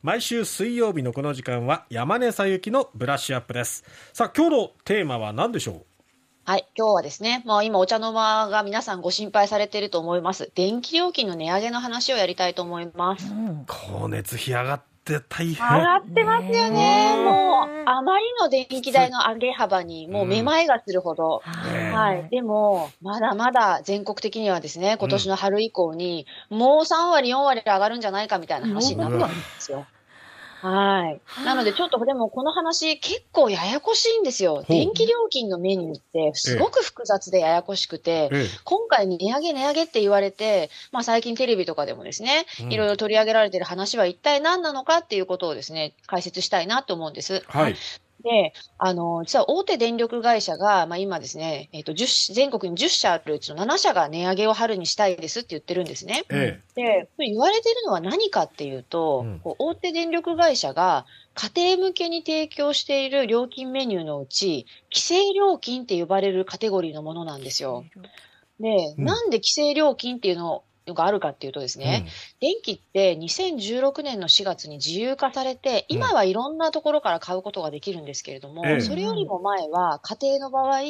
毎週水曜日のこの時間は山根さゆきのブラッシュアップですさあ今日のテーマは何でしょう？はい。今日はですね、まあ今お茶の間が皆さんご心配されていると思います。電気料金の値上げの話をやりたいと思います。光熱費上がって大上変がってますよね。もう、あまりの電気代の上げ幅に、もうめまいがするほど。ねはい。でも、まだまだ全国的にはですね、今年の春以降に、もう3割、4割上がるんじゃないかみたいな話になってるんですよ。はい。なので、ちょっとでもこの話結構ややこしいんですよ。電気料金のメニューってすごく複雑でややこしくて、え今回値上げ値上げって言われて、まあ最近テレビとかでもですね、うん。いろいろ取り上げられている話は一体何なのかっていうことをですね、解説したいなと思うんです。はいで、あの、実は大手電力会社が、まあ今ですね、えっ、と、10全国に10社あるうちの7社が値上げを春にしたいですって言ってるんですね。えで、これ言われてるのは何かっていうと、うんこう大手電力会社が家庭向けに提供している料金メニューのうち、規制料金って呼ばれるカテゴリーのものなんですよ。で、うんなんで規制料金っていうのがあるかっていうとですえね、電気って2016年の4月に自由化されて、今はいろんなところから買うことができるんですけれども、ええ。それよりも前は家庭の場合、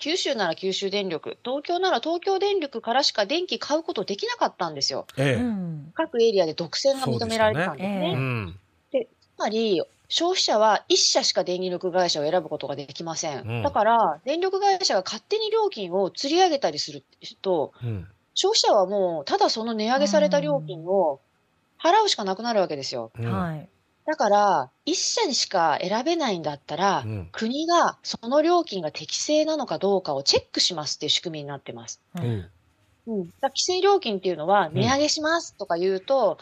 九州なら九州電力、東京なら東京電力からしか電気買うことできなかったんですよ。ええ。各エリアで独占が認められてたんですね。でうん。つまり、消費者は1社しか電力会社を選ぶことができません。うん。だから、電力会社が勝手に料金を釣り上げたりすると、うん消費者はもう、ただその値上げされた料金を払うしかなくなるわけですよ。うんはい。だから、1社にしか選べないんだったら、うん国がその料金が適正なのかどうかをチェックしますっていう仕組みになってます。うんうん、だ規制料金っていうのは、ん値上げしますとか言うと、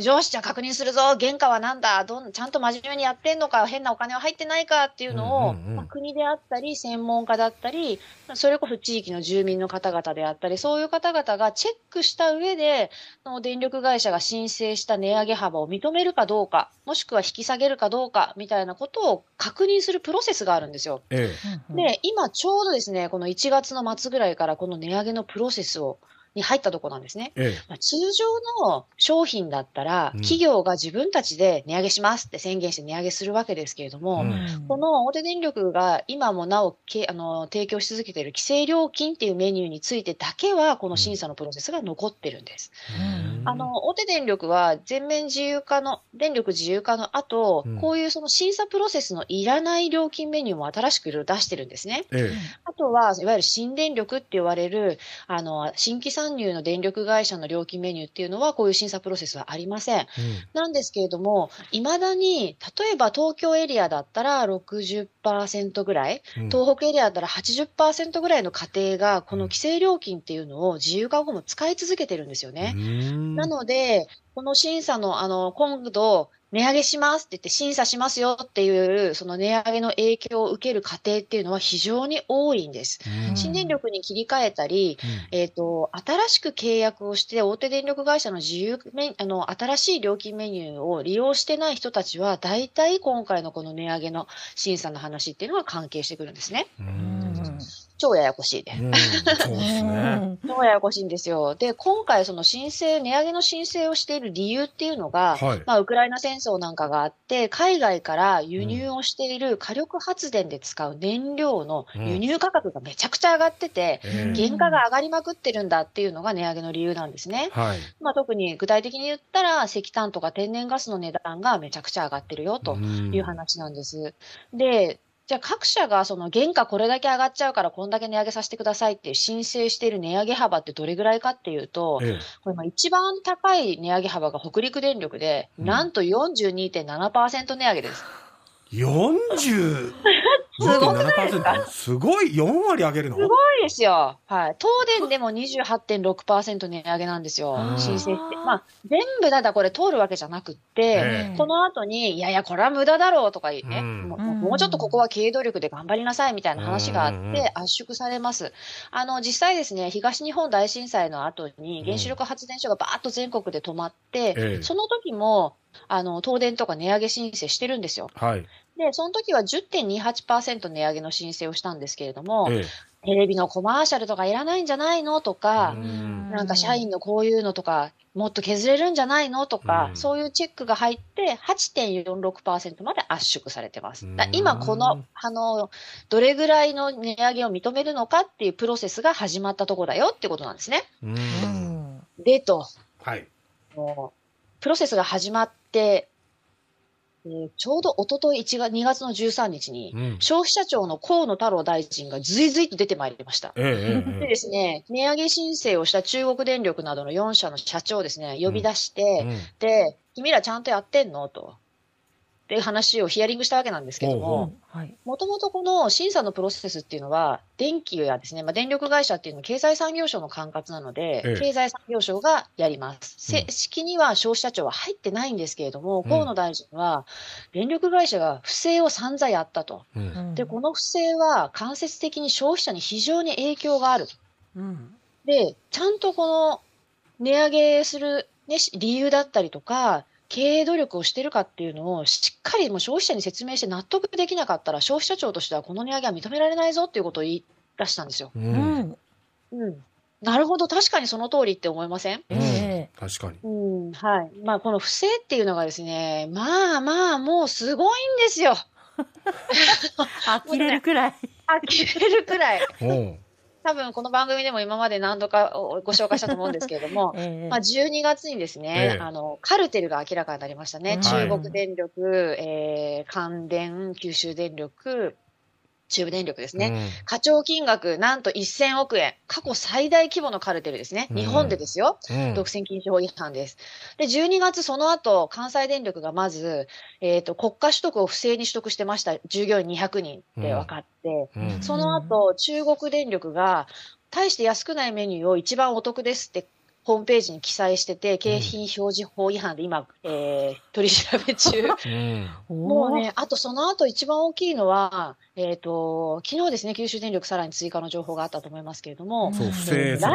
上司じゃあ確認するぞ、原価はなんだ、どんちゃんと真面目にやってんのか、変なお金は入ってないかっていうのを、うんうんうん。まあ国であったり、専門家だったり、それこそ地域の住民の方々であったり、そういう方々がチェックした上で、その電力会社が申請した値上げ幅を認めるかどうか、もしくは引き下げるかどうかみたいなことを確認するプロセスがあるんですよ。えで、今ちょうどですね、この1月の末ぐらいからこの値上げのプロセスを、に入ったところなんですね。ええまあ通常の商品だったら、うん企業が自分たちで値上げしますって宣言して値上げするわけですけれども、うんこの大手電力が今もなおけあの提供し続けている規制料金っていうメニューについてだけは、この審査のプロセスが残ってるんです。うんあの、大手電力は全面自由化の、電力自由化の後、うんこういうその審査プロセスのいらない料金メニューも新しく出してるんですね。えあとは、いわゆる新電力って言われる、あの、新規参入の電力会社の料金メニューっていうのは、こういう審査プロセスはありません。えなんですけれども、未だに、例えば東京エリアだったら60%ぐらい、うん東北エリアだったら80%ぐらいの家庭が、この規制料金っていうのを自由化後も使い続けてるんですよね。うんなので、この審査の、あの、今度、値上げしますって言って審査しますよっていう、その値上げの影響を受ける家庭っていうのは非常に多いんです。うん新電力に切り替えたり、えっ、と、新しく契約をして、大手電力会社の自由メ、あの、新しい料金メニューを利用してない人たちは、大体今回のこの値上げの審査の話っていうのが関係してくるんですね。うん超ややこしいです。うんそうですね超ややこしいんですよ。で、今回その申請、値上げの申請をしている理由っていうのが、はいまあ、ウクライナ戦争なんかがあって、海外から輸入をしている火力発電で使う燃料の輸入価格がめちゃくちゃ上がってて、ええ原価が上がりまくってるんだっていうのが値上げの理由なんですね。はいまあ、特に具体的に言ったら、石炭とか天然ガスの値段がめちゃくちゃ上がってるよとうんいう話なんです。で、じゃあ各社がその原価これだけ上がっちゃうからこんだけ値上げさせてくださいっていう申請している値上げ幅ってどれぐらいかっていうと、えこれまあ一番高い値上げ幅が北陸電力で、うんなんと42.7%値上げです。え40すごくないですか？2.7%すごい4割上げるの？すごいですよ。はい。東電でも28.6%値上げなんですよう。ん申請して。まあ、全部ただこれ通るわけじゃなくって、ええこの後に、いやいや、これは無駄だろうとか言ってね、うんもううんもうちょっとここは経営努力で頑張りなさいみたいな話があっうんて、圧縮されます。あの、実際ですね、東日本大震災の後に原子力発電所がバーッと全国で止まって、ええその時も、あの、東電とか値上げ申請してるんですよ。はいで、その時は10.28%値上げの申請をしたんですけれども、えテレビのコマーシャルとかいらないんじゃないのとか、うん。なんか社員のこういうのとか、もっと削れるんじゃないのとか、うん。そういうチェックが入って8.46%まで圧縮されてます。今この、あの、どれぐらいの値上げを認めるのかっていうプロセスが始まったところだよってことなんですね。でと、はい。もうプロセスが始まって、えーちょうど一昨日1月2月の13日に、うん。消費者庁の河野太郎大臣がずいずいと出てまいりました。ええええでえ。ですね、値上げ申請をした中国電力などの4社の社長をですね、呼び出しえて、うん。で、君らちゃんとやってんの？と。っていう話をヒアリングしたわけなんですけども、はい。もともとこの審査のプロセスっていうのは、電気やですね、まあ、電力会社っていうのは経済産業省の管轄なので、ええ経済産業省がやります。うん正式には消費者庁は入ってないんですけれども、うん河野大臣は、電力会社が不正を散々やったと。うんで、この不正は間接的に消費者に非常に影響があると。うん。で、ちゃんとこの値上げする、ね、し理由だったりとか、経営努力をしてるかっていうのをしっかりもう消費者に説明して納得できなかったら消費者庁としてはこの値上げは認められないぞっていうことを言い出したんですよ。ううんん。うん。なるほど、確かにその通りって思いません？うんえ確かに。うん、はい。まあ、この不正っていうのがですね、まあまあ、もうすごいんですよ。呆れるくらい。呆れるくらい。多分この番組でも今まで何度かご紹介したと思うんですけれども、ええ。まあ、12月にですね、ええ。あの、カルテルが明らかになりましたね。はい。中国電力、えー、関電、九州電力、中部電力ですね。課徴金額、なんと1000億円。過去最大規模のカルテルですね。うん日本でですよ。うんうん独占禁止法違反です。で、12月その後、関西電力がまず、えっ、と、国家取得を不正に取得してました従業員200人って分かって、うんその後、中国電力が、大して安くないメニューを一番お得ですって、ホームページに記載してて、景品表示法違反で今、えー取り調べ中。うん。もうね、あとその後一番大きいのは、えっ、と、昨日ですね、九州電力さらに追加の情報があったと思いますけれども、うん。そう、不正閲覧。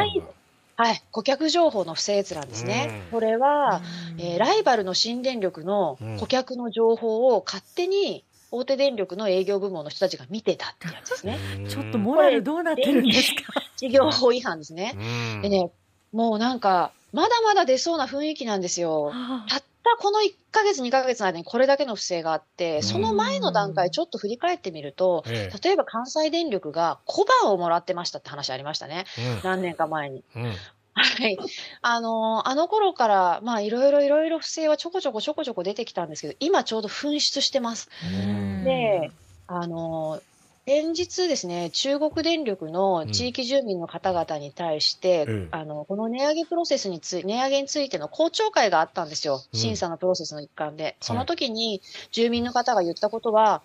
はい、顧客情報の不正閲覧ですね。うん。これは、えーライバルの新電力のうん。顧客の情報を勝手に大手電力の営業部門の人たちが見てたってやつですね。ちょっとモラルどうなってるんですか？事業法違反ですね。うん。でね、もうなんか、まだまだ出そうな雰囲気なんですよ。たったこの1ヶ月、2ヶ月の間にこれだけの不正があって、その前の段階ちょっと振り返ってみると、え例えば関西電力が小判をもらってましたって話ありましたね。え何年か前に。うんうんはい。あのーあの頃から、まあ、いろいろいろいろ不正はちょこちょこちょこちょこ出てきたんですけど、今ちょうど噴出してます。うんで、あのー先日ですね、中国電力の地域住民の方々に対して、うんあの、この値上げプロセスについ、値上げについての公聴会があったんですよ。うん。審査のプロセスの一環で。その時に住民の方が言ったことは、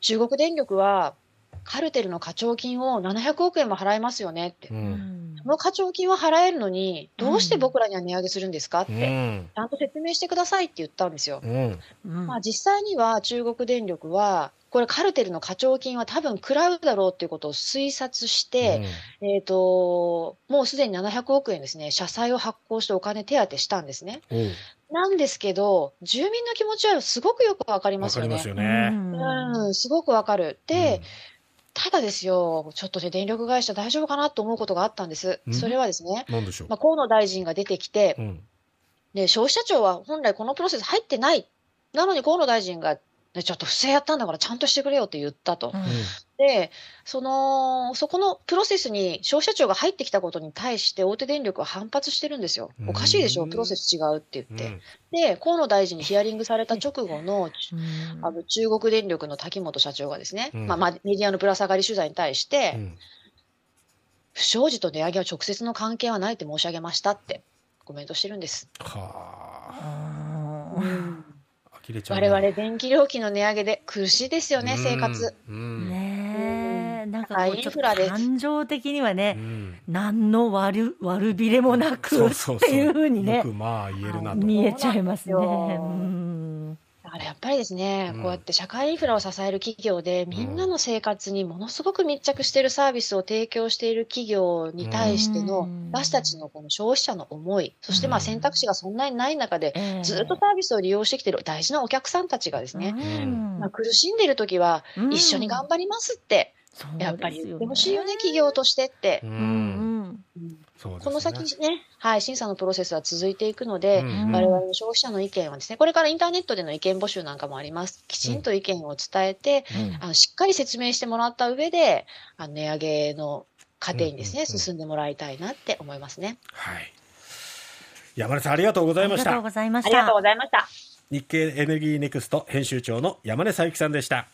中国電力はカルテルの課徴金を700億円も払いますよねって。ううん。んその課徴金は払えるのに、どうして僕らには値上げするんですかって、うちんゃんと説明してくださいって言ったんですよ。うん。うん。まあ実際には中国電力は、これカルテルの課徴金は多分食らうだろうっていうことを推察して、えっ、と、もうすでに700億円ですね、社債を発行してお金手当したんですね。なんですけど、住民の気持ちはすごくよくわかりますよね。すよねうん、すごくわかる。で、ただですよ、ちょっとね、電力会社大丈夫かなと思うことがあったんですう。んそれはですね、うんなんでしょうまあ、河野大臣が出てきてう、んで、消費者庁は本来このプロセス入ってない。なのに河野大臣が、ね、ちょっと不正やったんだからちゃんとしてくれよって言ったと。うんで、その、そこのプロセスに消費者庁が入ってきたことに対して大手電力は反発してるんですよ。おかしいでしょ、うんプロセス違うってう言って。んで、河野大臣にヒアリングされた直後の、うんあの中国電力の滝本社長がですね、うんまあ、まあメディアのぶら下がり取材に対して、うん不祥事と値上げは直接の関係はないって申し上げましたってコメントしてるんです。は呆れちゃうな我々電気料金の値上げで苦しいですよね、生活。うーん。ねえ。なんかはいこうちょっとインフラです。感情的にはうねん。何の悪悪びれもなくっていうふうにねよくまあ言えるなと。見えちゃいますね。そうなんですようんだからやっぱりですね、うん。こうやって社会インフラを支える企業で、みんなの生活にものすごく密着しているサービスを提供している企業に対しての、うん。私たちのこの消費者の思い、そしてまあうん選択肢がそんなにない中で、ええ。ずっとサービスを利用してきている大事なお客さんたちがですね、うん。まあ、苦しんでいる時は、うん。一緒に頑張りますって、やっぱり言ってほしいよね、企業としてって。う。うんねこの先ね、はい、審査のプロセスは続いていくので、うん我々の消費者の意見はですね、これからインターネットでの意見募集なんかもあります。きちんと意見を伝えて、うんあのしっかり説明してもらった上で、あの値上げの過程にですね、うんうんうん進んでもらいたいなって思いますね。はい。山根さんありがとうございましたありがとう。ございましありがとうた。ございました。日経エネルギーネクスト編集長の山根佐伯さんでした。